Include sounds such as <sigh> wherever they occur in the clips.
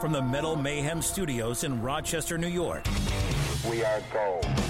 from the Metal Mayhem Studios in Rochester, New York. We are gold.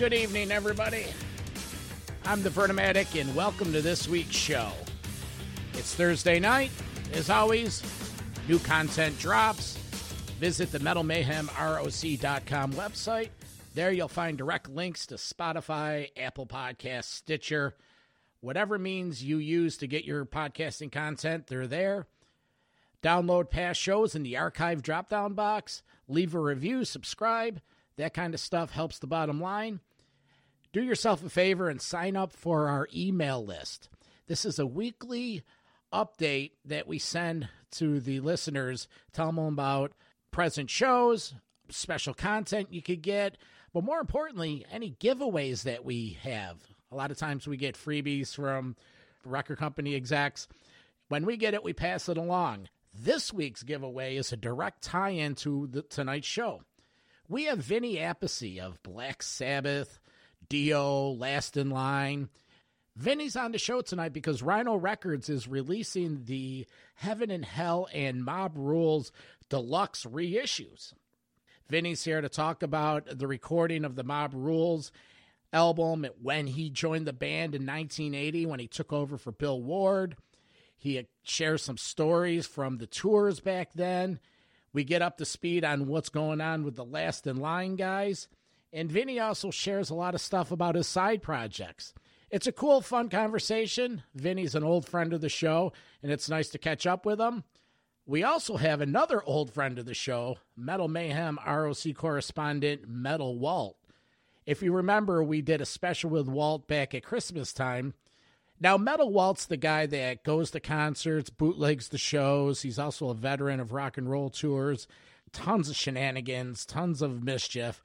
Good evening, everybody. I'm the Vernomatic, and welcome to this week's show. It's Thursday night. As always, new content drops. Visit the Metal Mayhem MetalMayhemROC.com website. There you'll find direct links to Spotify, Apple Podcasts, Stitcher, whatever means you use to get your podcasting content, they're there. Download past shows in the archive drop down box. Leave a review, subscribe. That kind of stuff helps the bottom line do yourself a favor and sign up for our email list. This is a weekly update that we send to the listeners, tell them about present shows, special content you could get, but more importantly, any giveaways that we have. A lot of times we get freebies from record company execs. When we get it, we pass it along. This week's giveaway is a direct tie in to the, tonight's show. We have Vinny Appice of Black Sabbath, Dio, Last in Line. Vinny's on the show tonight because Rhino Records is releasing the Heaven and Hell and Mob Rules deluxe reissues. Vinny's here to talk about the recording of the Mob Rules album when he joined the band in 1980 when he took over for Bill Ward. He shares some stories from the tours back then. We get up to speed on what's going on with the Last in Line guys. And Vinny also shares a lot of stuff about his side projects. It's a cool, fun conversation. Vinny's an old friend of the show, and it's nice to catch up with him. We also have another old friend of the show, Metal Mayhem ROC correspondent Metal Walt. If you remember, we did a special with Walt back at Christmas time. Now, Metal Walt's the guy that goes to concerts, bootlegs the shows. He's also a veteran of rock and roll tours, tons of shenanigans, tons of mischief.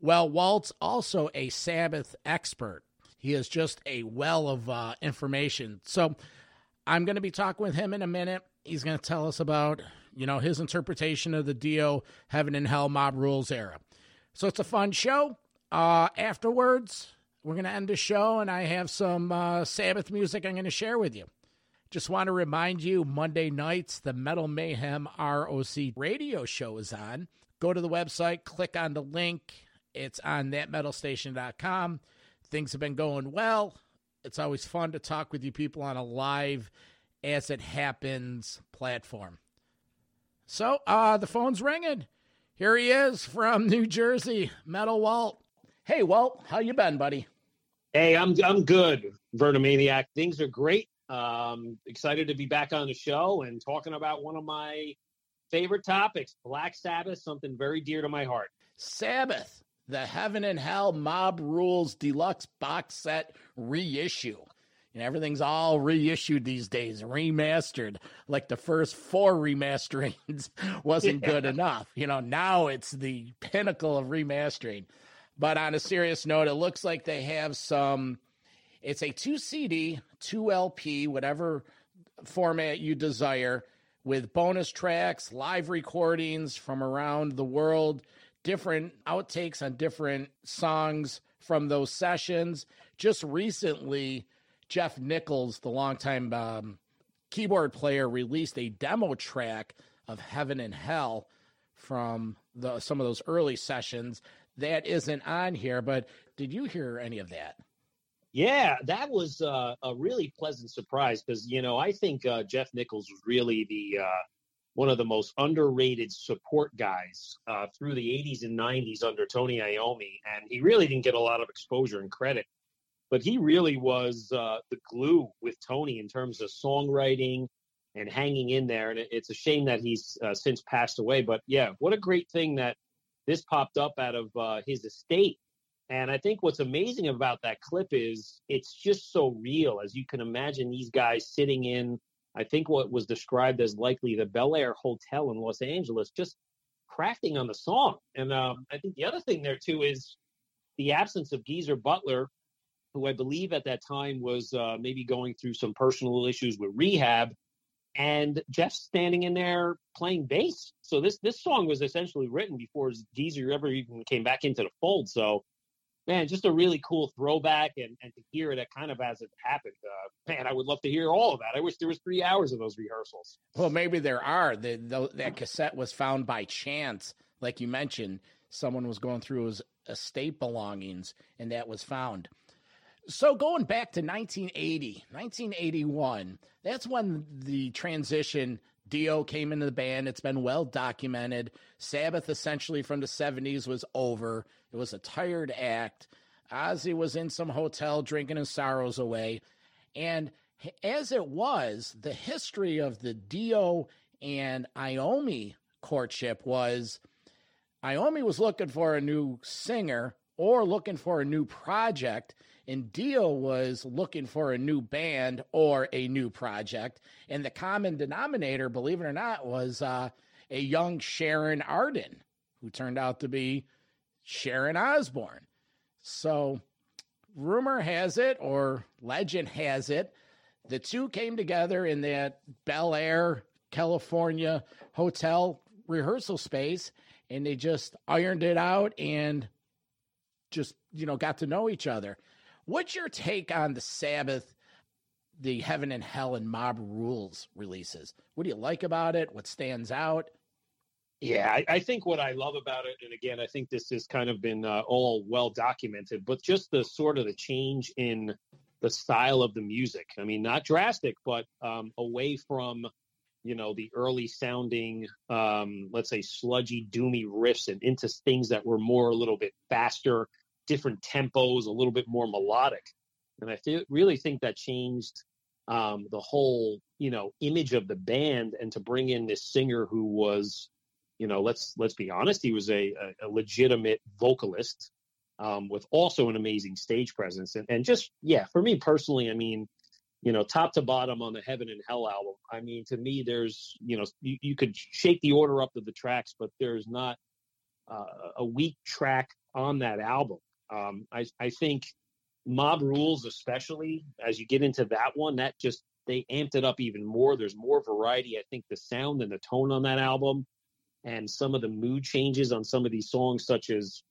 Well, Walt's also a Sabbath expert. He is just a well of uh, information. So I'm going to be talking with him in a minute. He's going to tell us about, you know, his interpretation of the Dio Heaven and Hell Mob Rules era. So it's a fun show. Uh, afterwards, we're going to end the show, and I have some uh, Sabbath music I'm going to share with you. Just want to remind you Monday nights, the Metal Mayhem ROC radio show is on. Go to the website, click on the link, it's on thatmetalstation.com. Things have been going well. It's always fun to talk with you people on a live as it happens platform. So, uh, the phone's ringing. Here he is from New Jersey, Metal Walt. Hey, Walt, how you been, buddy? Hey, I'm I'm good, Vernomaniac. Things are great. Um, excited to be back on the show and talking about one of my favorite topics, Black Sabbath, something very dear to my heart. Sabbath the Heaven and Hell Mob Rules Deluxe Box Set reissue. And everything's all reissued these days, remastered. Like the first four remasterings <laughs> wasn't yeah. good enough. You know, now it's the pinnacle of remastering. But on a serious note, it looks like they have some. It's a two CD, two LP, whatever format you desire, with bonus tracks, live recordings from around the world different outtakes on different songs from those sessions. Just recently, Geoff Nicholls, the longtime um, keyboard player, released a demo track of Heaven and Hell from the, some of those early sessions. That isn't on here, but did you hear any of that? Yeah, that was uh, a really pleasant surprise because you know I think uh, Geoff Nicholls was really the uh, one of the most underrated support guys uh, through the 80s and 90s under Tony Iommi, and he really didn't get a lot of exposure and credit. But he really was uh, the glue with Tony in terms of songwriting and hanging in there. And it's a shame that he's uh, since passed away. But yeah, what a great thing that this popped up out of uh, his estate. And I think what's amazing about that clip is it's just so real. As you can imagine, these guys sitting in I think what was described as likely the Bel Air Hotel in Los Angeles, just crafting on the song. And um, I think the other thing there too is the absence of Geezer Butler, who I believe at that time was uh, maybe going through some personal issues with rehab, and Geoff standing in there playing bass. So this this song was essentially written before Geezer ever even came back into the fold. So man, just a really cool throwback and, and to hear it kind of as it happened. Uh, man, I would love to hear all of that. I wish there was three hours of those rehearsals. Well, maybe there are. The, the, that cassette was found by chance, like you mentioned. Someone was going through his estate belongings, and that was found. So going back to 1980, 1981, that's when the transition Dio came into the band. It's been well documented. Sabbath, essentially from the 70s, was over. It was a tired act. Ozzy was in some hotel drinking his sorrows away. And as it was, the history of the Dio and Iommi courtship was Iommi was looking for a new singer or looking for a new project and Dio was looking for a new band or a new project. And the common denominator, believe it or not, was uh, a young Sharon Arden, who turned out to be Sharon Osbourne. So, rumor has it, or legend has it, the two came together in that Bel Air, California hotel rehearsal space, and they just ironed it out and just, you know, got to know each other. What's your take on the Sabbath, the Heaven and Hell and Mob Rules releases? What do you like about it? What stands out? Yeah, I, I, think what I love about it, and again, I think this has kind of been uh, all well documented, but just the sort of the change in the style of the music. I mean, not drastic, but um, away from you know the early sounding, um, let's say sludgy, doomy riffs, and into things that were more a little bit faster, different tempos, a little bit more melodic. And I th- really think that changed um, the whole, you know, image of the band. And to bring in this singer who was, you know, let's let's be honest, he was a, a, a legitimate vocalist um, with also an amazing stage presence. And, and just yeah, for me personally, I mean, you know, top to bottom on the Heaven and Hell album. I mean, to me, there's, you know, you, you could shake the order up of the tracks, but there's not uh, a weak track on that album. Um, I, I think Mob Rules, especially as you get into that one, that just they amped it up even more. There's more variety. I think the sound and the tone on that album, and some of the mood changes on some of these songs, such as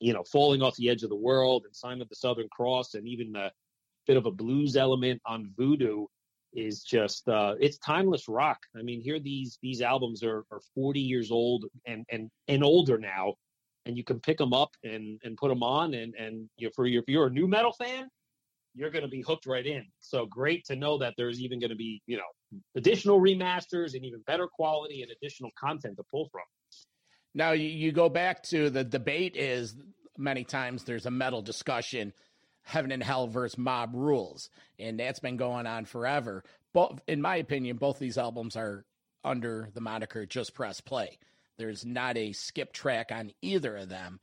you know, falling off the edge of the world and Sign of the Southern Cross, and even the bit of a blues element on Voodoo is just uh, it's timeless rock. I mean, here these these albums are, are 40 years old and and and older now, and you can pick them up and and put them on and and you know, for your, if you're a new metal fan you're going to be hooked right in. So great to know that there's even going to be you know additional remasters and even better quality and additional content to pull from. Now you, you go back to the debate is many times there's a metal discussion heaven and hell versus mob rules and that's been going on forever. But in my opinion both these albums are under the moniker just press play there's not a skip track on either of them.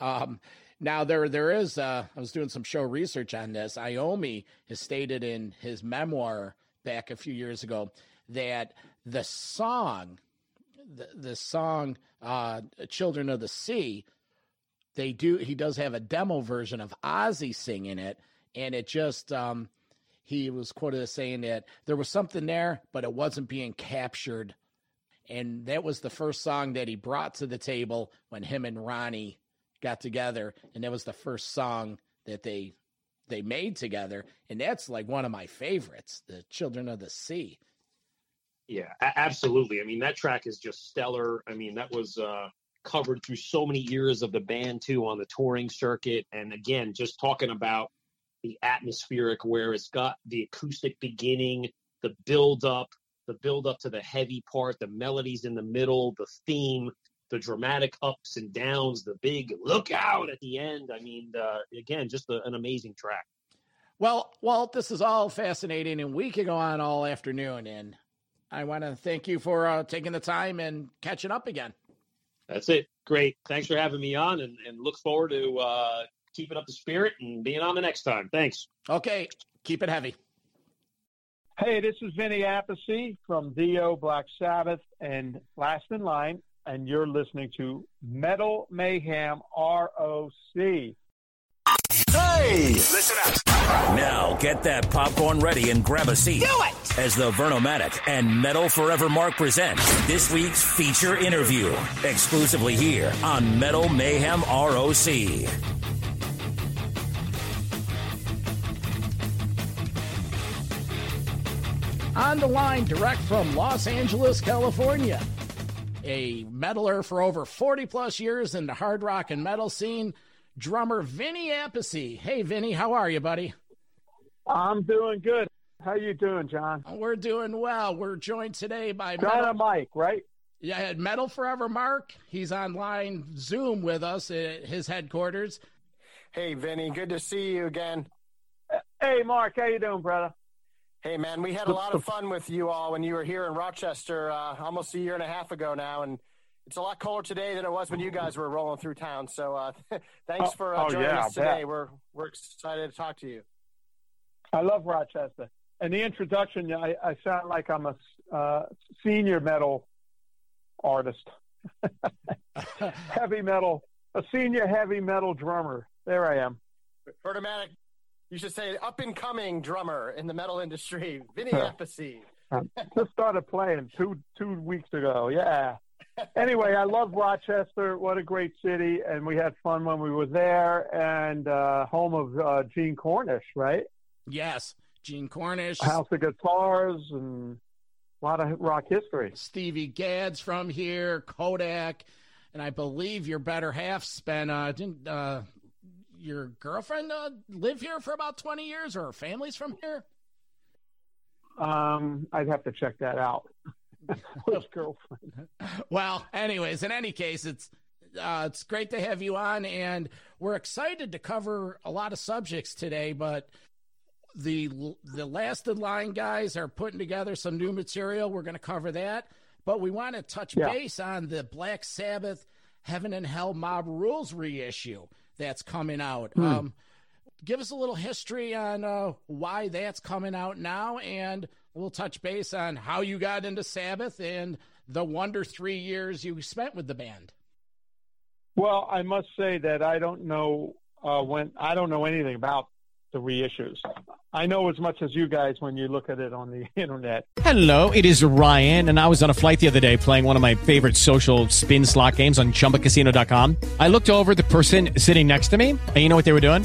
Um, now there there is. Uh, I was doing some show research on this. Iommi has stated in his memoir back a few years ago that the song, the, the song uh, "Children of the Sea," they do. He does have a demo version of Ozzy singing it, and it just. Um, he was quoted as saying that there was something there, but it wasn't being captured and that was the first song that he brought to the table when him and Ronnie got together, and that was the first song that they they made together, and that's like one of my favorites, "The Children of the Sea." Yeah, absolutely. I mean, that track is just stellar. I mean, that was uh, covered through so many years of the band too on the touring circuit, and again, just talking about the atmospheric where it's got the acoustic beginning, the build up, the build up to the heavy part, the melodies in the middle, the theme, the dramatic ups and downs, the big look out at the end. I mean, uh, again, just a, an amazing track. Well, Walt, this is all fascinating, and we could go on all afternoon. And I want to thank you for uh, taking the time and catching up again. That's it. Great. Thanks for having me on, and, and look forward to uh, keeping up the spirit and being on the next time. Thanks. Okay, keep it heavy. Hey, this is Vinny Appice from Dio, Black Sabbath, and Last in Line, and you're listening to Metal Mayhem ROC. Hey! Listen up. Now get that popcorn ready and grab a seat. Do it! As the Vernomatic and Metal Forever Mark present this week's feature interview. Exclusively here on Metal Mayhem ROC. On the line, direct from Los Angeles, California. A metaler for over 40 plus years in the hard rock and metal scene, drummer Vinny Appice. Hey, Vinny, how are you, buddy? I'm doing good. How you doing, John? We're doing well. We're joined today by John Metal, and Mike, right? yeah, Metal Forever Mark. He's online Zoom with us at his headquarters. Hey, Vinny, good to see you again. Hey, Mark, how you doing, brother? Hey, man, we had a lot of fun with you all when you were here in Rochester uh, almost a year and a half ago now, and it's a lot colder today than it was when you guys were rolling through town. So, uh, <laughs> thanks Oh, for uh, oh, joining yeah, us today. We're we're excited to talk to you. I love Rochester. And the introduction, I, I sound like I'm a uh, senior metal artist, <laughs> heavy metal, a senior heavy metal drummer. There I am. Vernomatic, you should say up and coming drummer in the metal industry, Vinny Appice. Just started playing two two weeks ago. Yeah. <laughs> Anyway, I love Rochester. What a great city, and we had fun when we were there. And uh, home of uh, Gene Cornish, right? Yes, Gene Cornish, House of Guitars and a lot of rock history. Stevie Gadd's from here, Kodak, and I believe your better half spent. Uh, didn't uh, your girlfriend uh, live here for about twenty years, or her family's from here? Um, I'd have to check that out. <laughs> Which girlfriend? Well, anyways, in any case, it's uh, it's great to have you on, and we're excited to cover a lot of subjects today. But the the last in line guys are putting together some new material. We're going to cover that, but we want to touch Yeah. base on the Black Sabbath Heaven and Hell Mob Rules reissue that's coming out. Um, give us a little history on uh, why that's coming out now, and we'll touch base on how you got into Sabbath and the wonder three years you spent with the band. Well, I must say that I don't know uh, when I don't know anything about the reissues. I know as much as you guys when you look at it on the <laughs> internet. Hello, it is Ryan, and I was on a flight the other day playing one of my favorite social spin slot games on chumbacasino.com. I looked over the person sitting next to me, and you know what they were doing?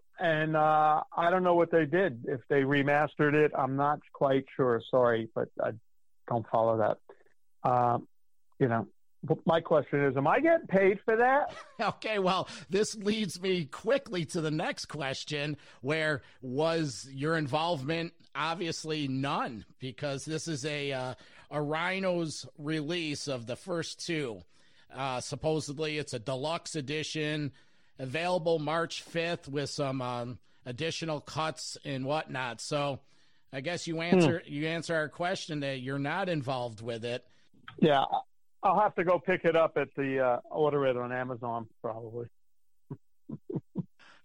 And uh, I don't know what they did. If they remastered it, I'm not quite sure. Sorry, but I don't follow that. Um, you know, my question is, am I getting paid for that? <laughs> Okay, well, this leads me quickly to the next question where was your involvement obviously none because this is a uh, a Rhinos release of the first two. Uh, supposedly it's a deluxe edition available March 5th with some um, additional cuts and whatnot. So I guess you answer you answer our question that you're not involved with it. Yeah, I'll have to go pick it up at the uh, order it on Amazon probably. <laughs>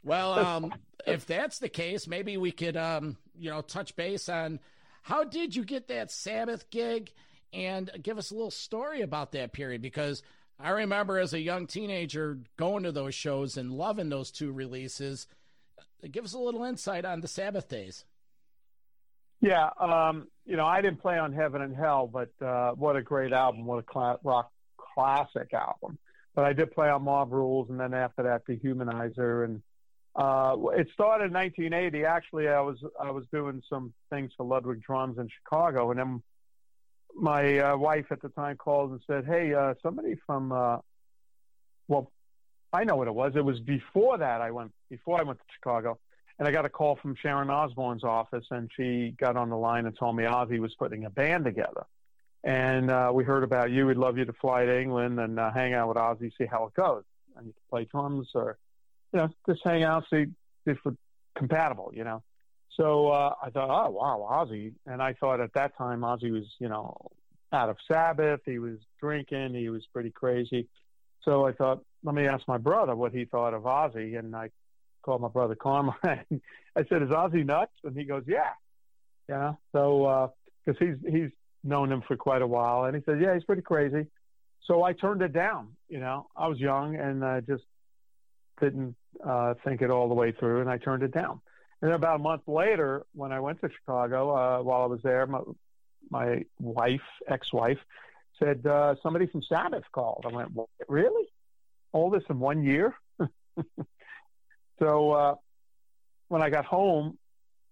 Well, um, if that's the case, maybe we could, um, you know, touch base on how did you get that Sabbath gig, and give us a little story about that period because I remember as a young teenager going to those shows and loving those two releases. Give us a little insight on the Sabbath days. Yeah, um, you know, I didn't play on Heaven and Hell, but uh, what a great album! What a cla- rock classic album. But I did play on Mob Rules, and then after that, Dehumanizer, and uh, it started in 1980. Actually, I was I was doing some things for Ludwig Drums in Chicago, and then my uh, wife at the time called and said, "Hey, uh, somebody from uh, well, I know what it was. It was before that I went before I went to Chicago, and I got a call from Sharon Osbourne's office, and she got on the line and told me Ozzy was putting a band together, and uh, we heard about you. We'd love you to fly to England and uh, hang out with Ozzy, see how it goes, and you can play drums or you know just hang out, see if we're compatible, you know." So uh, I thought, oh wow, Ozzy, and I thought at that time Ozzy was, you know, out of Sabbath. He was drinking. He was pretty crazy. So I thought, let me ask my brother what he thought of Ozzy, and I called my brother Carmine. <laughs> I said, "Is Ozzy nuts?" And he goes, "Yeah." Yeah. So because uh, he's he's known him for quite a while, and he said, "Yeah, he's pretty crazy." So I turned it down. You know, I was young and I just didn't uh, think it all the way through, and I turned it down. And then about a month later, when I went to Chicago, uh, while I was there, my, my wife, ex-wife, said uh, somebody from Sabbath called. I went, what, really? All this in one year? <laughs> so uh, when I got home,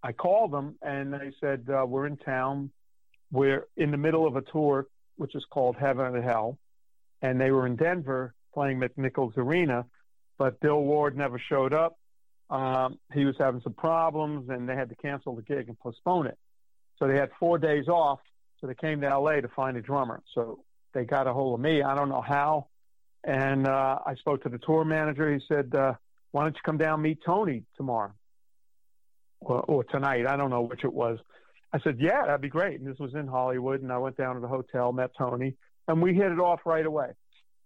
I called them and they said, uh, we're in town. We're in the middle of a tour, which is called Heaven and Hell. And they were in Denver playing McNichols Arena, but Bill Ward never showed up um, he was having some problems and they had to cancel the gig and postpone it. So they had four days off. So they came to LA to find a drummer. So they got a hold of me. I don't know how. And uh, I spoke to the tour manager. He said, uh, why don't you come down meet Tony tomorrow or, or tonight? I don't know which it was. I said, yeah, that'd be great. And this was in Hollywood. And I went down to the hotel, met Tony, and we hit it off right away.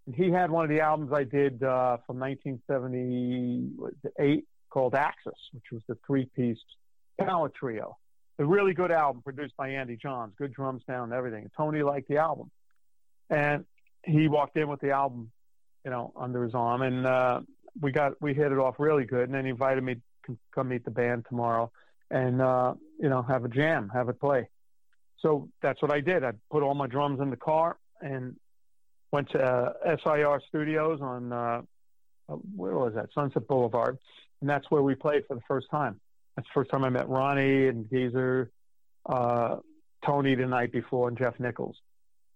And he had one of the albums I did uh, from 1978 called Axis, which was the three-piece power trio. A really good album produced by Andy Johns, good drum sound and everything. Tony liked the album, and he walked in with the album, you know, under his arm, and uh, we got we hit it off really good. And then he invited me to come meet the band tomorrow, and uh, you know, have a jam, have it play. So that's what I did. I put all my drums in the car and went to uh, SIR Studios on uh, where was that Sunset Boulevard, and that's where we played for the first time. That's the first time I met Ronnie and Geezer, uh, Tony the night before, and Geoff Nicholls.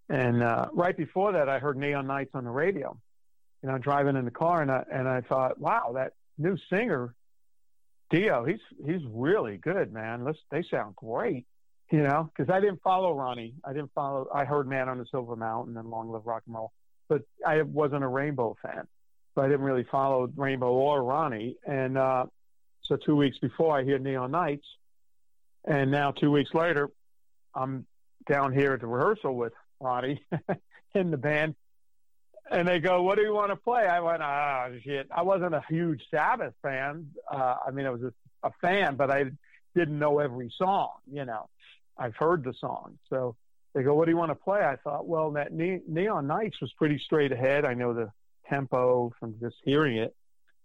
And uh, right before that, I heard Neon Nights on the radio. You know, driving in the car, and I and I thought, wow, that new singer, Dio, he's he's really good, man. Let's, they sound great. You know, because I didn't follow Ronnie. I didn't follow. I heard Man on the Silver Mountain and Long Live Rock and Roll, but I wasn't a Rainbow fan but I didn't really follow Rainbow or Ronnie. And uh, so two weeks before, I hear Neon Nights, and now two weeks later, I'm down here at the rehearsal with Ronnie <laughs> in the band, and they go, "What do you want to play?" I went, "Ah, shit." I wasn't a huge Sabbath fan. Uh, I mean, I was a, a fan, but I didn't know every song. You know, I've heard the song, so. They go, what do you want to play? I thought, well, that ne- Neon Nights was pretty straight ahead. I know the tempo from just hearing it.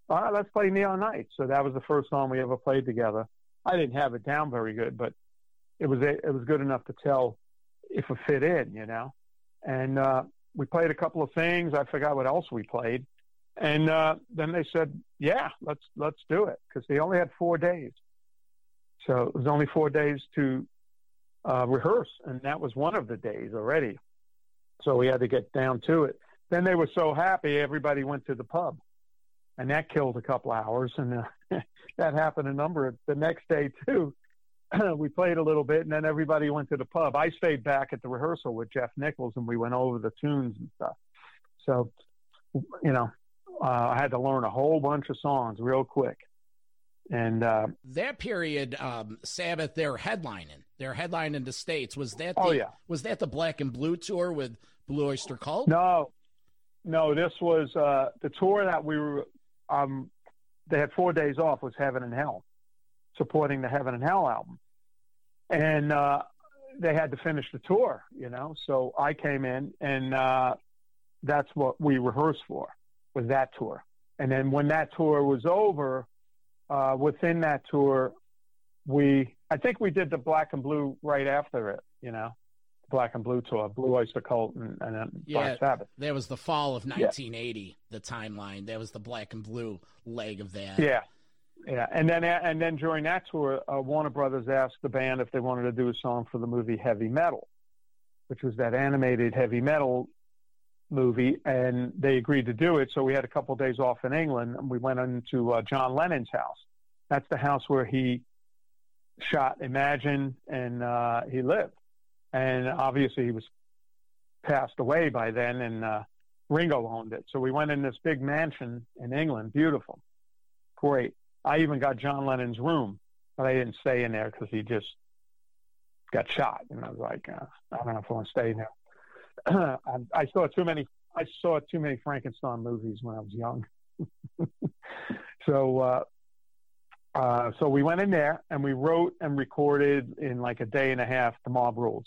All right, let's play Neon Nights. So that was the first song we ever played together. I didn't have it down very good, but it was it was good enough to tell if it fit in, you know. And uh, we played a couple of things. I forgot what else we played. And uh, then they said, "Yeah, let's let's do it," because they only had four days. So it was only four days to uh, rehearse, and that was one of the days already. So we had to get down to it. Then they were so happy, everybody went to the pub, and that killed a couple hours. And uh, <laughs> that happened a number of the next day too. <clears throat> we played a little bit, and then everybody went to the pub. I stayed back at the rehearsal with Geoff Nicholls, and we went over the tunes and stuff. So, you know, uh, I had to learn a whole bunch of songs real quick. And uh, that period, um, Sabbath, they're headlining. They're headlining the states. Was that? Oh, the, oh yeah. Was that the Black and Blue tour with Blue Oyster Cult? No, no, this was uh, the tour that we were. Um, they had four days off. Was Heaven and Hell, supporting the Heaven and Hell album, and uh, they had to finish the tour. You know, so I came in, and uh, that's what we rehearsed for was that tour. And then when that tour was over, uh, within that tour, we I think we did the Black and Blue right after it. You know, Black and Blue tour, Blue Oyster Cult, and, and then Yeah, Black Sabbath. that was the fall of 1980. The timeline. There was the black and blue leg of that. Yeah, yeah, and then and then during that tour, uh, Warner Brothers asked the band if they wanted to do a song for the movie Heavy Metal, which was that animated heavy metal movie, and they agreed to do it. So we had a couple of days off in England, and we went into uh, John Lennon's house. That's the house where he shot Imagine, and uh, he lived. And obviously, he was passed away by then, and uh, Ringo owned it. So we went in this big mansion in England, beautiful, great. I even got John Lennon's room, but I didn't stay in there because he just got shot, and I was like, uh, I don't know if I want to stay in there. <clears throat> I, saw too many. I saw too many Frankenstein movies when I was young. <laughs> so, uh, uh, so we went in there and we wrote and recorded in like a day and a half the Mob Rules,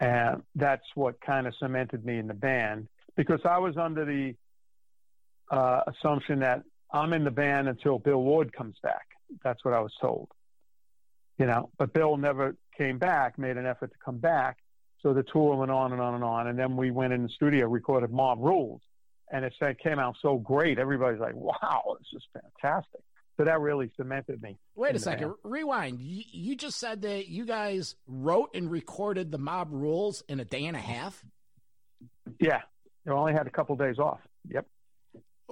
and that's what kind of cemented me in the band because I was under the uh, assumption that I'm in the band until Bill Ward comes back. That's what I was told. You know, but Bill never came back, made an effort to come back. So the tour went on and on and on. And then we went in the studio, recorded Mob Rules. And it came out so great. Everybody's like, wow, this is fantastic. So that really cemented me. Wait a second. band. Rewind. You, you just said that you guys wrote and recorded the mob rules in a day and a half. Yeah. You only had a couple days off. Yep.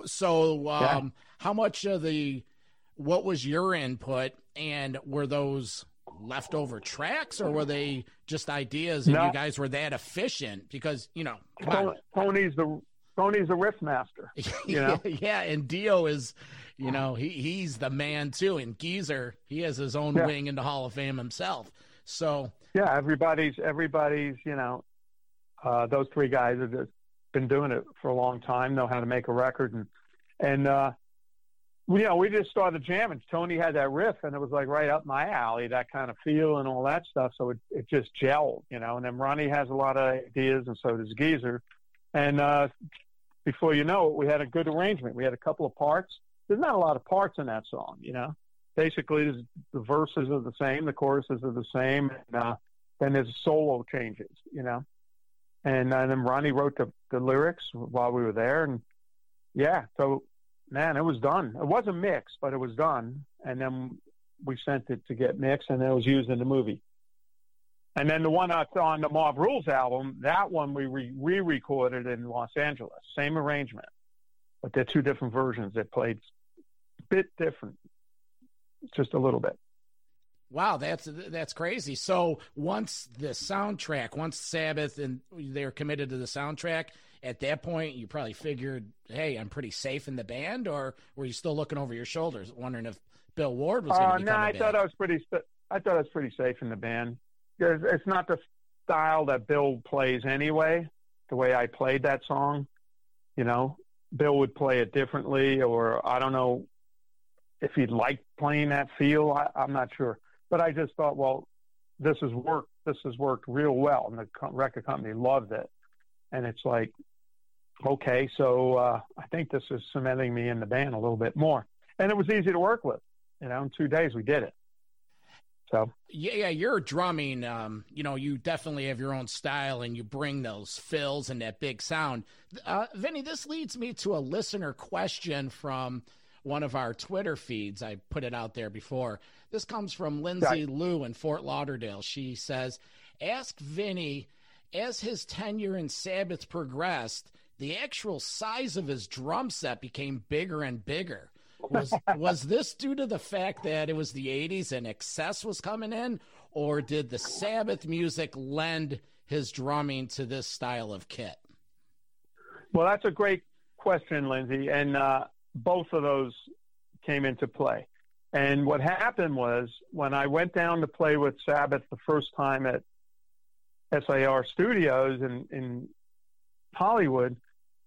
So, um, Yeah. how much of the what was your input, and were those leftover tracks, or were they just ideas, and No. you guys were that efficient? Because you know. Tony's the Tony's a riff master. <laughs> You know? yeah, and Dio is, you know, he he's the man too, and Geezer he has his own Yeah. wing in the Hall of Fame himself. So yeah, everybody's everybody's you know, uh, those three guys have just been doing it for a long time, know how to make a record, and and uh, you know we just started jamming. Tony had that riff, and it was like right up my alley, that kind of feel and all that stuff. So it it just gelled, you know. And then Ronnie has a lot of ideas, and so does Geezer. And uh, before you know it, we had a good arrangement. We had a couple of parts. There's not a lot of parts in that song, you know. Basically, the verses are the same, the choruses are the same, and uh, then there's solo changes, you know. And, uh, then Ronnie wrote the, the lyrics while we were there, and yeah, so man, it was done. It wasn't mixed, but it was done, and then we sent it to get mixed, and it was used in the movie. And then the one that's on the Mob Rules album, that one we re- re-recorded in Los Angeles, same arrangement, but they're two different versions. They played a bit different, just a little bit. Wow, that's that's crazy. So once the soundtrack, once Sabbath and they're committed to the soundtrack, at that point you probably figured, hey, I'm pretty safe in the band, or were you still looking over your shoulders, wondering if Bill Ward was going Uh, to be no, coming I back? thought I was pretty. I thought I was pretty safe in the band. It's, not the style that Bill plays anyway. The way I played that song, you know, Bill would play it differently, or I don't know if he'd like playing that feel. I, I'm not sure, but I just thought, well, this has worked. This has worked real well, and the record company loved it. And it's like, okay, so uh, I think this is cementing me in the band a little bit more. And it was easy to work with. You know, in two days we did it. So Yeah, yeah, you're drumming. Um, you know, you definitely have your own style, and you bring those fills and that big sound. Uh, Vinny, this leads me to a listener question from one of our Twitter feeds. I put it out there before. This comes from Lindsay Lou in Fort Lauderdale. She says, "Ask Vinny, as his tenure in Sabbath progressed, the actual size of his drum set became bigger and bigger." Was <laughs> was this due to the fact that it was the 80s and excess was coming in or did the sabbath music lend his drumming to this style of kit Well, that's a great question, Lindsay, and uh, both of those came into play. And what happened was when I went down to play with Sabbath the first time at SIR Studios in, in Hollywood,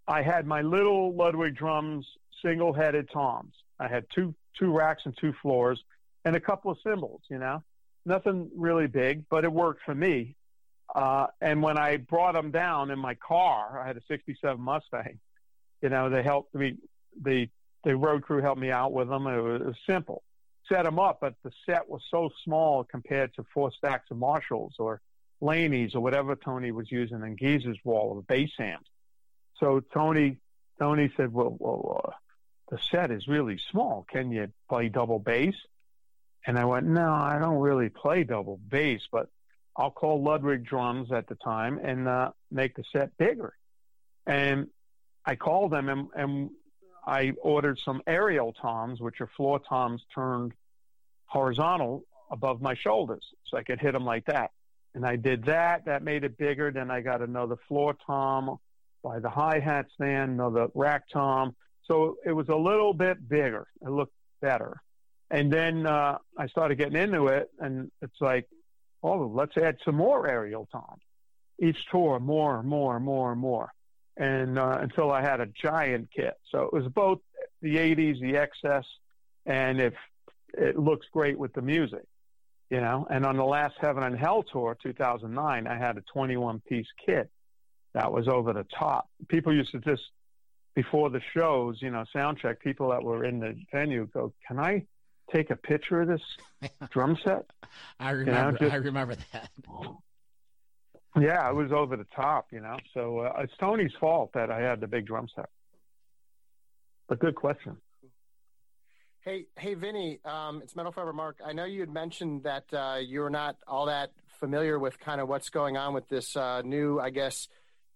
I had my little Ludwig drums, single-headed toms. I had two two racks and two floors, and a couple of cymbals. You know, nothing really big, but it worked for me. Uh, and when I brought them down in my car, I had a '67 Mustang. You know, they helped me. The the road crew helped me out with them. It was, it was simple. set them up, but the set was so small compared to four stacks of Marshalls or Laney's or whatever Tony was using in Geezer's wall of bass amps. So Tony Tony said, "Well, well, uh, the set is really small. Can you play double bass?" And I went, "No, I don't really play double bass, but I'll call Ludwig Drums at the time and uh, make the set bigger." And I called them and, and I ordered some aerial toms, which are floor toms turned horizontal above my shoulders, so I could hit them like that. And I did that. That made it bigger. Then I got another floor tom by the hi hat stand, the rack tom. So it was a little bit bigger. It looked better. And then uh, I started getting into it, and it's like, oh, let's add some more aerial toms. Each tour, more, more, more, more and uh, until I had a giant kit. So it was both the 80s, the excess, and if it looks great with the music, you know. And on the last Heaven and Hell tour, 2009, I had a 21 piece kit that was over the top. People used to just before the shows, you know, sound check. People that were in the venue go, "Can I take a picture of this <laughs> drum set?" I remember. You know, just, I remember that. Yeah, it was over the top, you know. So uh, it's Tony's fault that I had the big drum set. But good question. Hey, hey, Vinny, um, it's Metal Forever Mark. I know you had mentioned that uh, you're not all that familiar with kind of what's going on with this uh, new, I guess,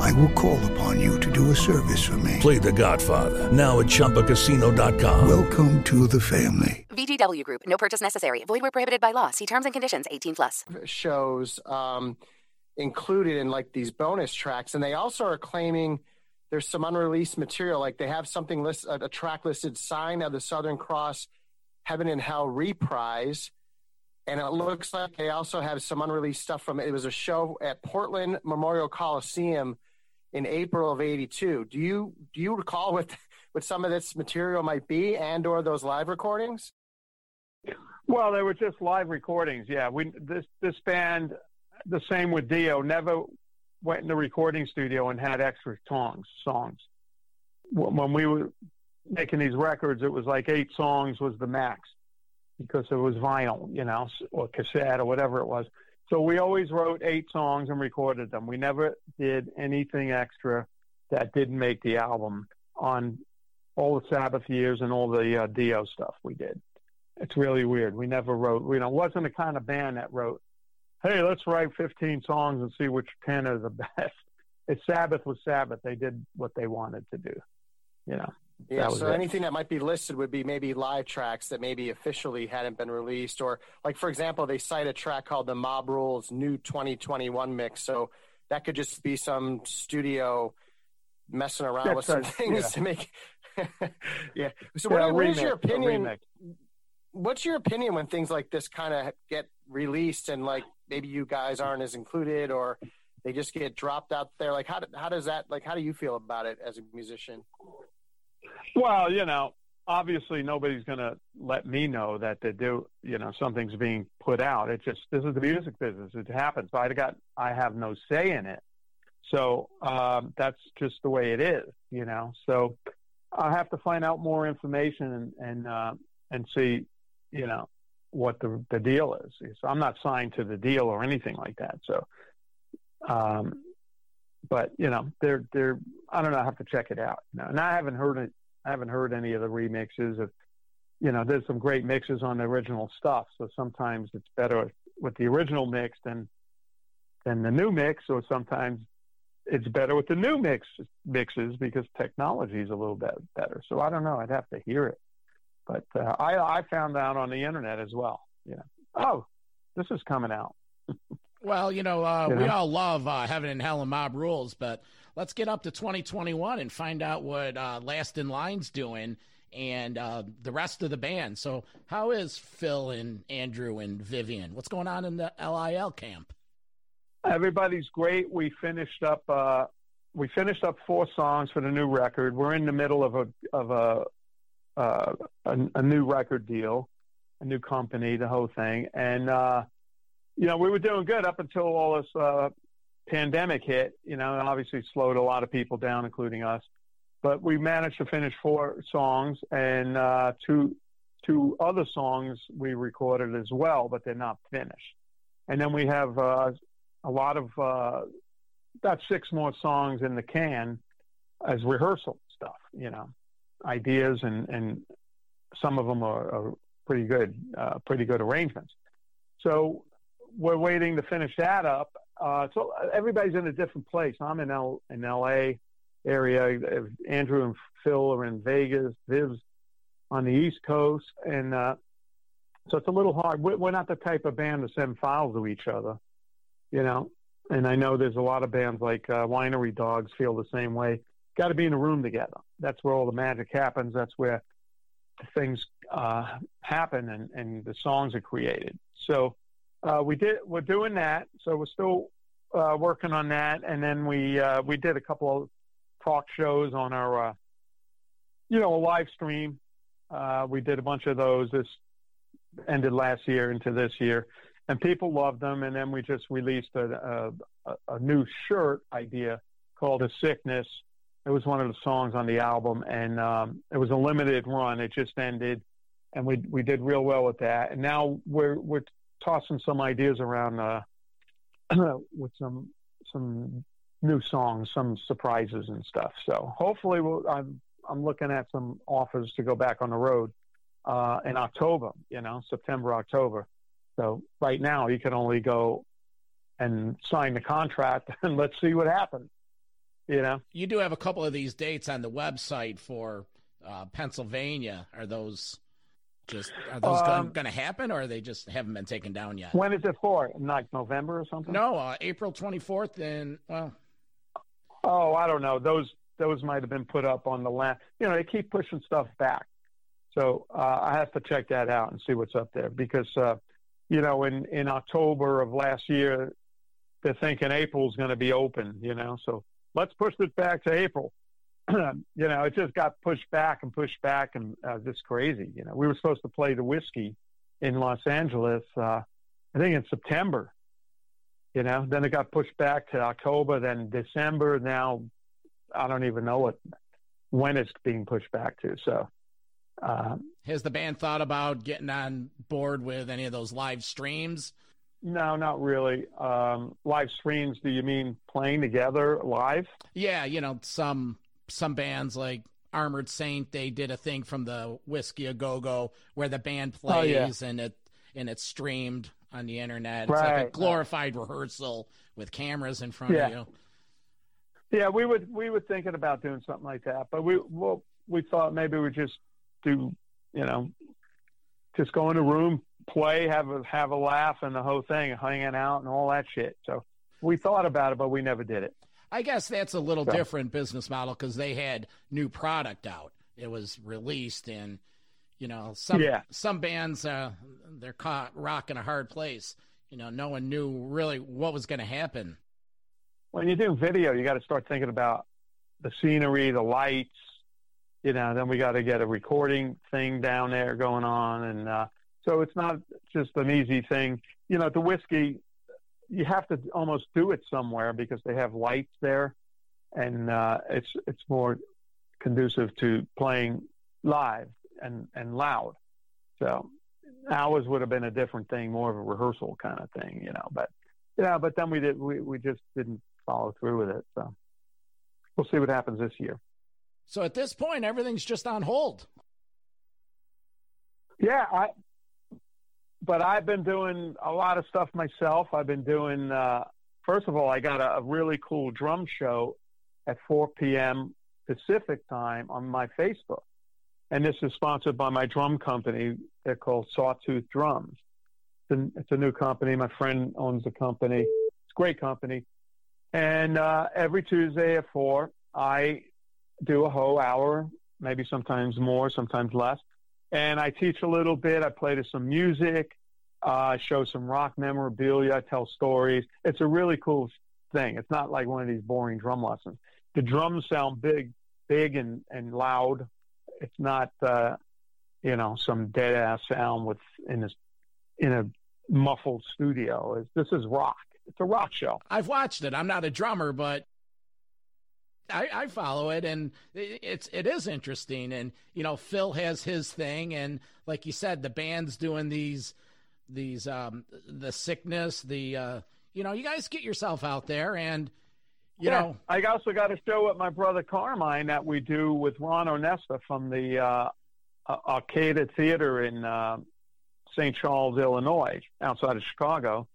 I will call upon you to do a service for me. Play The Godfather, now at ChumbaCasino.com. Welcome to the family. VGW Group. No purchase necessary. Void where prohibited by law. See terms and conditions. 18 plus. Shows um, included in like these bonus tracks, and they also are claiming there's some unreleased material. Like they have something list a, a track listed, "Sign of the Southern Cross, Heaven and Hell reprise." And it looks like they also have some unreleased stuff from it. It was a show at Portland Memorial Coliseum in April of '82. Do you do you recall what what some of this material might be, and or those live recordings? Well, they were just live recordings. Yeah, we this this band, the same with Dio, never went in the recording studio and had extra songs. Songs. When we were making these records, it was like eight songs was the max because it was vinyl, you know, or cassette or whatever it was. So we always wrote eight songs and recorded them. We never did anything extra that didn't make the album on all the Sabbath years and all the uh, Dio stuff we did. It's really weird. We never wrote, you know, wasn't the kind of band that wrote, hey, let's write 15 songs and see which 10 are the <laughs> best. It's Sabbath was Sabbath. They did what they wanted to do, you know. Yeah, so it. anything that might be listed would be maybe live tracks that maybe officially hadn't been released, or like for example, they cite a track called the Mob Rules New 2021 Mix. So that could just be some studio messing around That's with some <laughs> things yeah. to make. <laughs> yeah. So yeah, what, what is your opinion? what's your opinion when things like this kind of get released and like maybe you guys aren't as included or they just get dropped out there? Like how how does that like how do you feel about it as a musician? Well, you know, obviously nobody's going to let me know that they do, you know, something's being put out. It just this is the music business. It happens. I got I have no say in it. So um, that's just the way it is, you know. So I have to find out more information and and uh, and see you know, what the, the deal is. So I'm not signed to the deal or anything like that. So, um, but you know, they're, they're, I don't know. I have to check it out. You know, and I haven't heard it. I haven't heard any of the remixes of, you know, there's some great mixes on the original stuff. So sometimes it's better with the original mix than than the new mix, or sometimes it's better with the new mix mixes because technology is a little bit better. So I don't know. I'd have to hear it, but uh, I I found out on the internet as well. You know, oh, this is coming out. <laughs> well, you know, uh, You we know? all love uh, Heaven and Hell and Mob Rules, but let's get up to 2021 and find out what uh, Last in Line's doing and uh, the rest of the band. So, how is Phil and Andrew and Vivian? What's going on in the LIL camp? Everybody's great. We finished up. Uh, we finished up four songs for the new record. We're in the middle of a of a uh, a, a new record deal, a new company, the whole thing, and uh, you know we were doing good up until all this uh, pandemic hit. You know, and obviously slowed a lot of people down, including us. But we managed to finish four songs and uh, two two other songs we recorded as well, but they're not finished. And then we have uh, a lot of uh, about six more songs in the can as rehearsal stuff. You know, ideas and and some of them are, are pretty good, uh, pretty good arrangements. So we're waiting to finish that up. Uh, so everybody's in a different place. I'm in L in L.A. area. Andrew and Phil are in Vegas. Viv's on the East Coast, and uh, so it's a little hard. We're, not the type of band to send files to each other, you know. And I know there's a lot of bands like uh, Winery Dogs feel the same way. Got to be in a room together. That's where all the magic happens. That's where things uh, happen and, and the songs are created. So uh, we did. We're doing that. So we're still uh, working on that. And then we uh, we did a couple of talk shows on our, uh, you know, a live stream. Uh, we did a bunch of those. This ended last year into this year, and people loved them. And then we just released a, a, a new shirt idea called "A Sickness." It was one of the songs on the album, and um, it was a limited run. It just ended, and we we did real well with that. And now we're we're tossing some ideas around uh, <clears throat> with some some new songs, some surprises and stuff. So hopefully, we'll, I'm I'm looking at some offers to go back on the road uh, in October. You know, September, October. So right now, you can only go and sign the contract, <laughs> and let's see what happens. You know, You do have a couple of these dates on the website for uh, Pennsylvania. Are those just are those Um, going to happen, or they just haven't been taken down yet? when is it for? Like November or something? No, uh, April twenty fourth, and well, Oh, I don't know. Those those might have been put up on the land. You know, they keep pushing stuff back. So uh, I have to check that out and see what's up there because uh, you know in in October of last year they're thinking April's going to be open. You know, so let's push it back to April. <clears throat> you know, it just got pushed back and pushed back and uh, just crazy. You know, we were supposed to play the whiskey in Los Angeles. Uh, I think in September you know then it got pushed back to october then december now i don't even know what when it's being pushed back to so uh, has the band thought about getting on board with any of those live streams? no not really um, live streams do you mean playing together live Yeah, you know some some bands like Armored Saint, they did a thing from the Whiskey a Go Go where the band Oh, yeah. plays and it and it's streamed on the internet. It's like Right, a right. glorified rehearsal with cameras in front Yeah. of you. yeah we would we were thinking about doing something like that but we well we thought maybe we just do you know just go in a room play have a have a laugh and the whole thing hanging out and all that shit so we thought about it but we never did it I guess that's a little So- different business model because they had new product out. It was released and you know some Yeah. some bands uh, they're caught rocking a hard place. You know, no one knew really what was going to happen. when you do video, you got to start thinking about the scenery, the lights. You know, then we got to get a recording thing down there going on, and uh, so it's not just an easy thing. You know, the whiskey, you have to almost do it somewhere because they have lights there, and uh, it's it's more conducive to playing live and and loud. So ours would have been a different thing, more of a rehearsal kind of thing, you know. But yeah, but then we did we, we just didn't follow through with it. So we'll see what happens this year. So at this point, everything's just on hold. Yeah, I but I've been doing a lot of stuff myself. I've been doing. Uh, first of all, I got a, a really cool drum show at 4 p.m. Pacific time on my Facebook, and this is sponsored by my drum company. They're called Sawtooth Drums. It's a, it's a new company. My friend owns the company. It's a great company. And uh, every Tuesday at four, I do a whole hour, maybe sometimes more, sometimes less. And I teach a little bit. I play to some music. Uh, show some rock memorabilia. I tell stories. It's a really cool thing. It's not like one of these boring drum lessons. The drums sound big, big and, and loud. It's not, uh, you know, some dead ass sound with in this in a muffled studio. It's, this is rock. It's a rock show. I've watched it. I'm not a drummer, but I, I, follow it, and it's it is interesting. And you know, Phil has his thing, and like you said, the band's doing these these um the sickness, the uh you know, you guys get yourself out there, and you yeah, know, I also got a show with my brother Carmine that we do with Ron Onesta from the uh, Arcada Theater in uh, St. Charles, Illinois, outside of Chicago.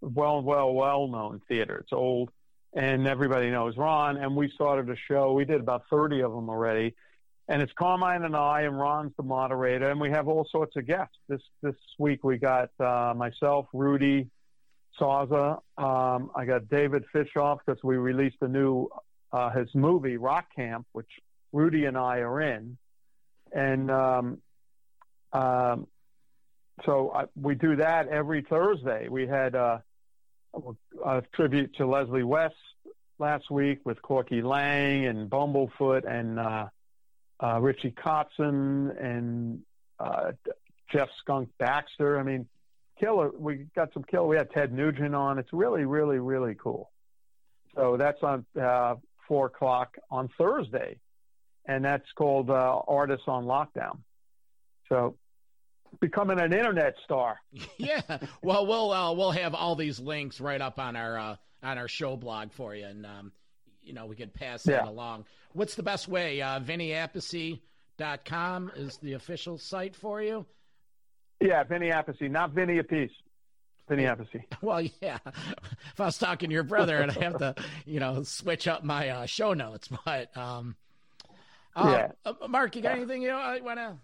Well, well, well known theater. It's old, and everybody knows Ron. And we started a show. We did about 30 of them already. And it's Carmine and I, and Ron's the moderator, and we have all sorts of guests. This this week we got uh, myself, Rudy Sarzo. Um, I got David Fishof because we released a new uh, his movie Rock Camp, which Rudy and I are in, and um, um, so I, we do that every Thursday. We had uh, a tribute to Leslie West last week with Corky Laing and Bumblefoot and uh, uh, Richie Kotzen and uh, Jeff Skunk Baxter. I mean, killer. We got some killer. We had Ted Nugent on. It's really, really, really cool. So that's on uh, four o'clock on Thursday, and that's called uh, Artists on Lockdown. So becoming an internet star. <laughs> yeah. Well, we'll uh, we'll have all these links right up on our uh, on our show blog for you, and um, you know we could pass that yeah. along. What's the best way? Uh, VinnyAppice.com is the official site for you. Yeah, Vinny Appice, not Vinny Appice. Vinny Appice. <laughs> Well, yeah. If I was talking to your brother, and I have to, you know, switch up my uh, show notes, but um, uh, yeah. Uh, Mark, you got anything you know I want to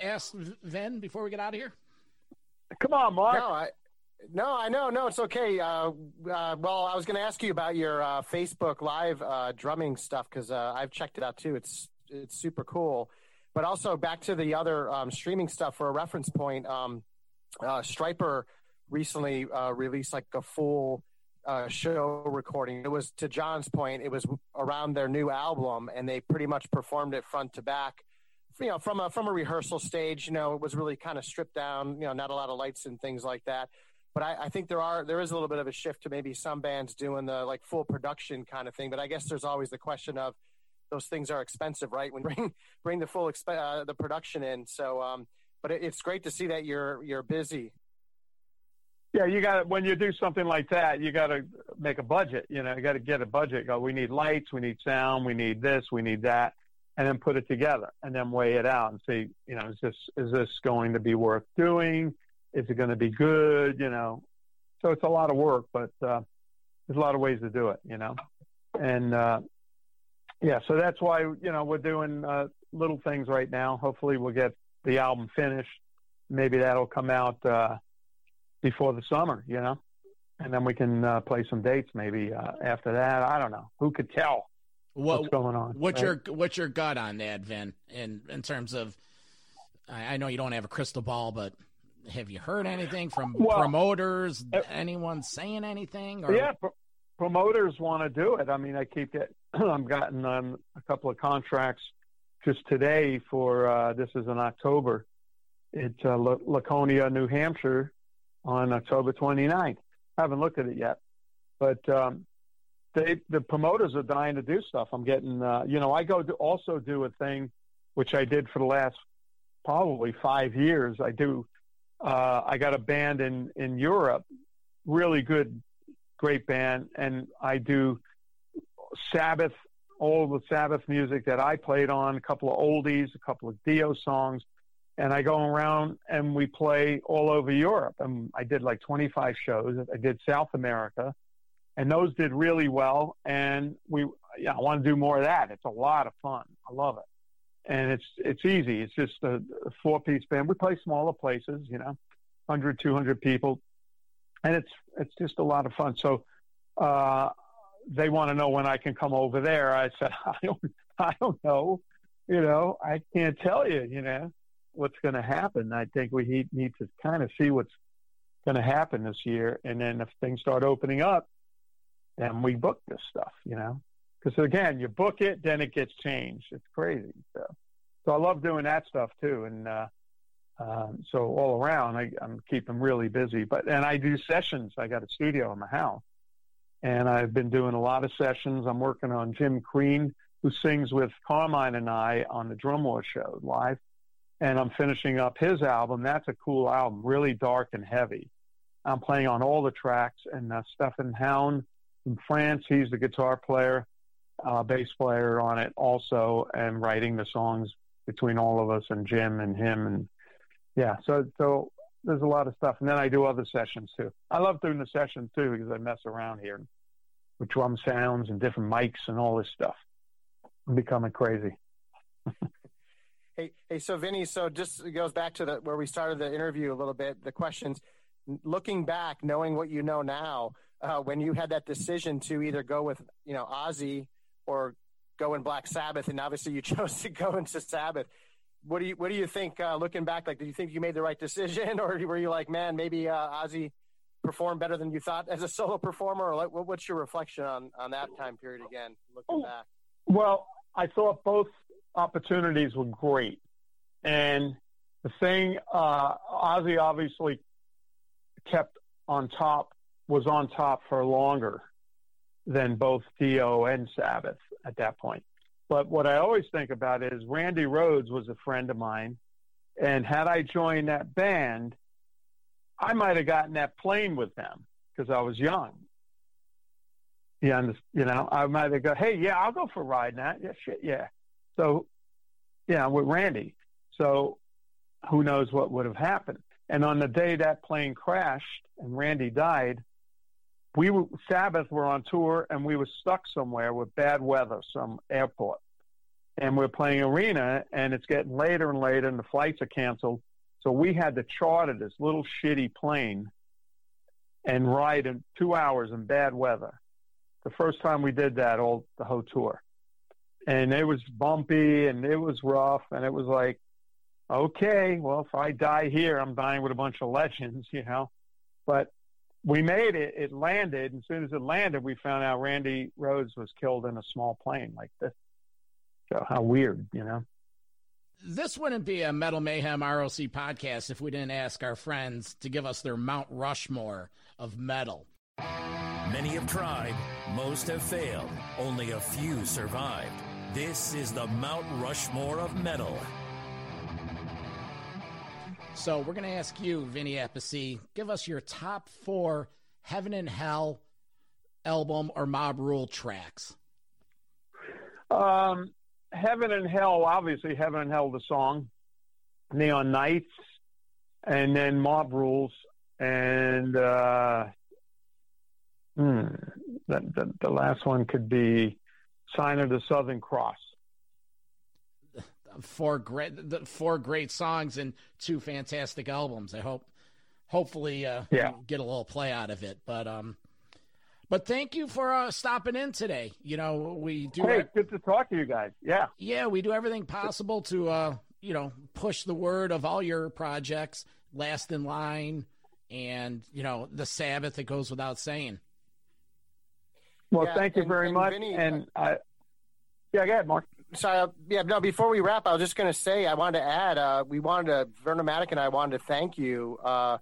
ask Ven before we get out of here? Come on, Mark. No, I, no, I know, no, it's okay. Uh, uh, well, I was going to ask you about your uh, Facebook Live uh, drumming stuff because uh, I've checked it out too. It's it's super cool. But also back to the other um, streaming stuff for a reference point. Um, uh, Stryper recently released like a full show recording. It was to John's point. It was around their new album, and they pretty much performed it front to back you know, from a from a rehearsal stage, you know, it was really kind of stripped down. You know, not a lot of lights and things like that. But I, I think there are there is a little bit of a shift to maybe some bands doing the like full production kind of thing. But I guess there's always the question of those things are expensive, right? When bring bring the full exp- uh, the production in. So, um, but it, it's great to see that you're you're busy. Yeah, you got when you do something like that, you got to make a budget. You know, you got to get a budget. Go, we need lights, we need sound, we need this, we need that and then put it together and then weigh it out and see, you know, is this is this going to be worth doing? Is it going to be good? You know, so it's a lot of work, but uh, there's a lot of ways to do it, you know, and uh, yeah, so that's why you know we're doing uh, little things right now. Hopefully, we'll get the album finished. Maybe that'll come out uh, before the summer, you know, and then we can uh, play some dates maybe uh, after that. I don't know. Who could tell? What, what's going on. What's right? your what's your gut on that, Vin? In in terms of, I, I, know you don't have a crystal ball, but have you heard anything from well, promoters? Uh, anyone saying anything? Or? Yeah, pr- promoters want to do it. I mean, I keep getting. <clears throat> I'm gotten um, a couple of contracts just today for uh, this is in October. It's uh, Laconia, New Hampshire, on October 29th. I haven't looked at it yet, but um, they the promoters are dying to do stuff. I'm getting, uh, you know, I go to also do a thing, which I did for the last probably five years. I do. Uh, I got a band in in Europe, really good, great band, and I do Sabbath, all the Sabbath music that I played on, a couple of oldies, a couple of Dio songs, and I go around and we play all over Europe. And I did like 25 shows. I did South America, and those did really well. And we, yeah, I want to do more of that. It's a lot of fun. I love it, and it's it's easy. It's just a, four piece band. We play smaller places, you know, 100, 200 people, and it's it's just a lot of fun. So. Uh, they want to know when I can come over there. I said, <laughs> I don't, I don't know. You know, I can't tell you. You know, what's going to happen. I think we need to kind of see what's going to happen this year, and then if things start opening up, then we book this stuff. You know, because again, you book it, then it gets changed. It's crazy. So, so I love doing that stuff too, and. uh um, so all around, I, I'm keeping really busy. But and I do sessions. I got a studio in my house, and I've been doing a lot of sessions. I'm working on Jim Crean, who sings with Carmine and I on the Drum War show live, and I'm finishing up his album. That's a cool album, really dark and heavy. I'm playing on all the tracks, and uh, Stefan Hound from France, he's the guitar player, uh, bass player on it also, and writing the songs between all of us and Jim and him, and yeah, so so there's a lot of stuff. And then I do other sessions too. I love doing the sessions too because I mess around here with drum sounds and different mics and all this stuff. I'm becoming crazy. <laughs> hey, hey, so Vinny, so just goes back to the where we started the interview a little bit. The questions, looking back, knowing what you know now, uh, when you had that decision to either go with you know Ozzy or go in Black Sabbath, and obviously you <laughs> chose to go into Sabbath what do you what do you think uh, looking back? Like, do you think you made the right decision, <laughs> or were you like, man, maybe uh, Ozzy performed better than you thought as a solo performer? Or like, what's your reflection on on that time period again, looking back? Well, I thought both opportunities were great, and the thing uh, Ozzy obviously kept on top was on top for longer than both Dio and Sabbath at that point. But what I always think about is Randy Rhoads was a friend of mine. And had I joined that band, I might have gotten that plane with them because I was young. Yeah, you know, I might have go, hey, yeah, I'll go for a ride now. Yeah, shit, yeah. So, yeah, with Randy. So, who knows what would have happened? And on the day that plane crashed and Randy died, we were Sabbath were on tour and we were stuck somewhere with bad weather, some airport, and we're playing arena and it's getting later and later and the flights are canceled, so we had to charter this little shitty plane and ride in two hours in bad weather. The first time we did that, all the whole tour, and it was bumpy and it was rough and it was like, okay, well if I die here, I'm dying with a bunch of <laughs> legends, you know, but we made it. It landed. And as soon as it landed, we found out Randy Rhoads was killed in a small plane like this. So how weird, you know? This wouldn't be a Metal Mayhem ROC podcast if we didn't ask our friends to give us their Mount Rushmore of metal. Many have tried, most have failed, only a few survived. This is the Mount Rushmore of metal. So we're going to ask you, Vinny Appice, give us your top four Heaven and Hell album or Mob Rule tracks. Um, Heaven and Hell, obviously, Heaven and Hell, the song, Neon Knights, and then Mob Rules, and uh, hmm, the, the, the last one could be Sign of the Southern Cross four great the four great songs and two fantastic albums. I hope hopefully uh, yeah. get a little play out of it. But um but thank you for uh, stopping in today. You know, we do Hey, good to talk to you guys. Yeah. Yeah, we do everything possible to uh, you know, push the word of all your projects, Last in Line and, you know, the Sabbath it goes without saying. Well, Yeah, thank you and- very and much. Vinny, and I, yeah, go ahead, Mark. Sorry, yeah, no. Before we wrap, I was just going to say I wanted to add. Uh, we wanted to Vernomatic and I wanted to thank you. Uh,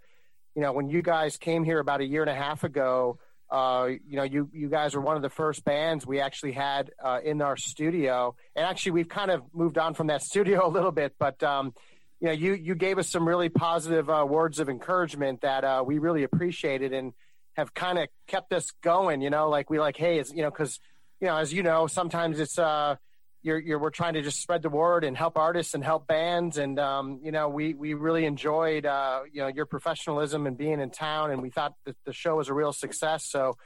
you know, when you guys came here about a year and a half ago, uh, you know, you you guys were one of the first bands we actually had uh, in our studio, and actually we've kind of moved on from that <laughs> studio a little bit, but. Um, you know, you, you gave us some really positive uh, words of encouragement that uh, we really appreciated and have kind of kept us going. You know, like we like, hey, it's, you know, because you know, as you know, sometimes it's uh, you're, you're we're trying to just spread the word and help artists and help bands. And um, you know we we really enjoyed uh, you know your professionalism and being in town. And we thought that the show was a real success. So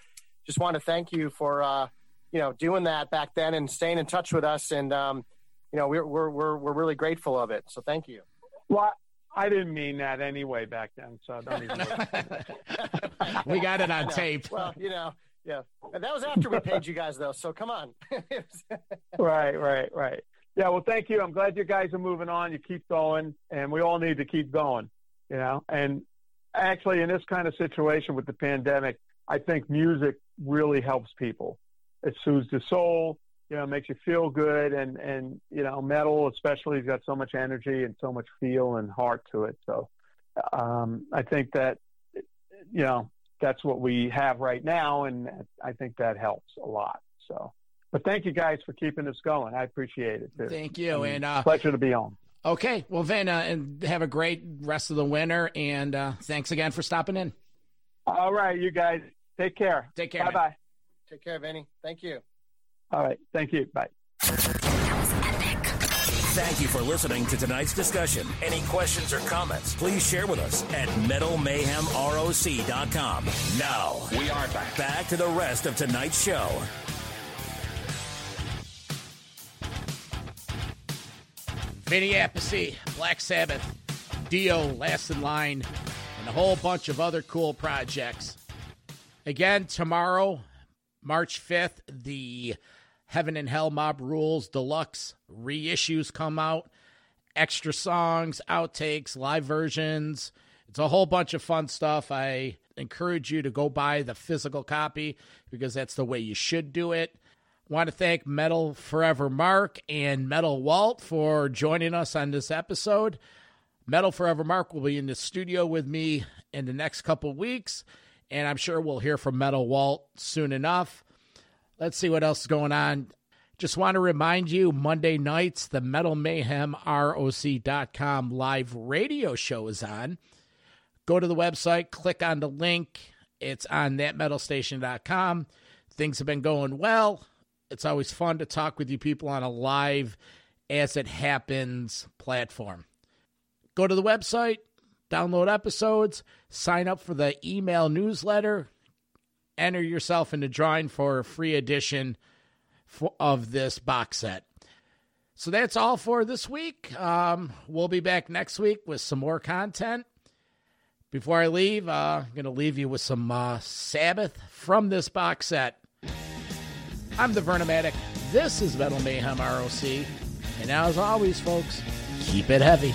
just want to thank you for uh, you know doing that back then and staying in touch with us. And um, you know we're, we're we're we're really grateful of it. So thank you. Well I didn't mean that anyway back then so don't even <laughs> we got it on <laughs> tape. Well you know yeah, and that was after we paid you guys though. So come on. <laughs> right, right, right. Yeah, well, thank you. I'm glad you guys are moving on. You keep going, and we all need to keep going. You know, and actually, in this kind of situation with the pandemic, I think music really helps people. It soothes the soul. You know, makes you feel good, and and you know, metal especially has got so much energy and so much feel and heart to it. So, um, I think that you know that's what we have right now, and I think that helps a lot. So, but thank you guys for keeping us going. I appreciate it. Too. Thank you, and uh, pleasure to be on. Okay, well, Vin, uh, and have a great rest of the winter, and uh, thanks again for stopping in. All right, you guys, take care. Take care. Bye bye. Take care, Vinny. Thank you. All right, thank you. Bye. Thank you for listening to tonight's discussion. Any questions or comments, please share with us at metalmayhemroc.com. Now, we are back. Back to the rest of tonight's show. Appice, Black Sabbath, Dio, Last in Line, and a whole bunch of other cool projects. Again, tomorrow, March 5th, the Heaven and Hell Mob Rules Deluxe reissues come out. Extra songs, outtakes, live versions. It's a whole bunch of fun stuff. I encourage you to go buy the physical copy because that's the way you should do it. Want to thank Metal Forever Mark and Metal Walt for joining us on this episode. Metal Forever Mark will be in the studio with me in the next couple weeks, and I'm sure we'll hear from Metal Walt soon enough. Let's see what else is going on. Just want to remind you Monday nights, the Metal Mayhem ROC.com live radio show is on. Go to the website, click on the link. It's on thatmetalstation.com. Things have been going well. It's always fun to talk with you people on a live as it happens platform. Go to the website, download episodes, sign up for the email newsletter enter yourself in the drawing for a free edition for, of this box set. So that's all for this week. Um, we'll be back next week with some more content. Before I leave, uh, I'm going to leave you with some uh, Sabbath from this box set. I'm the Vernomatic. This is Metal Mayhem ROC. And as always, folks, keep it heavy.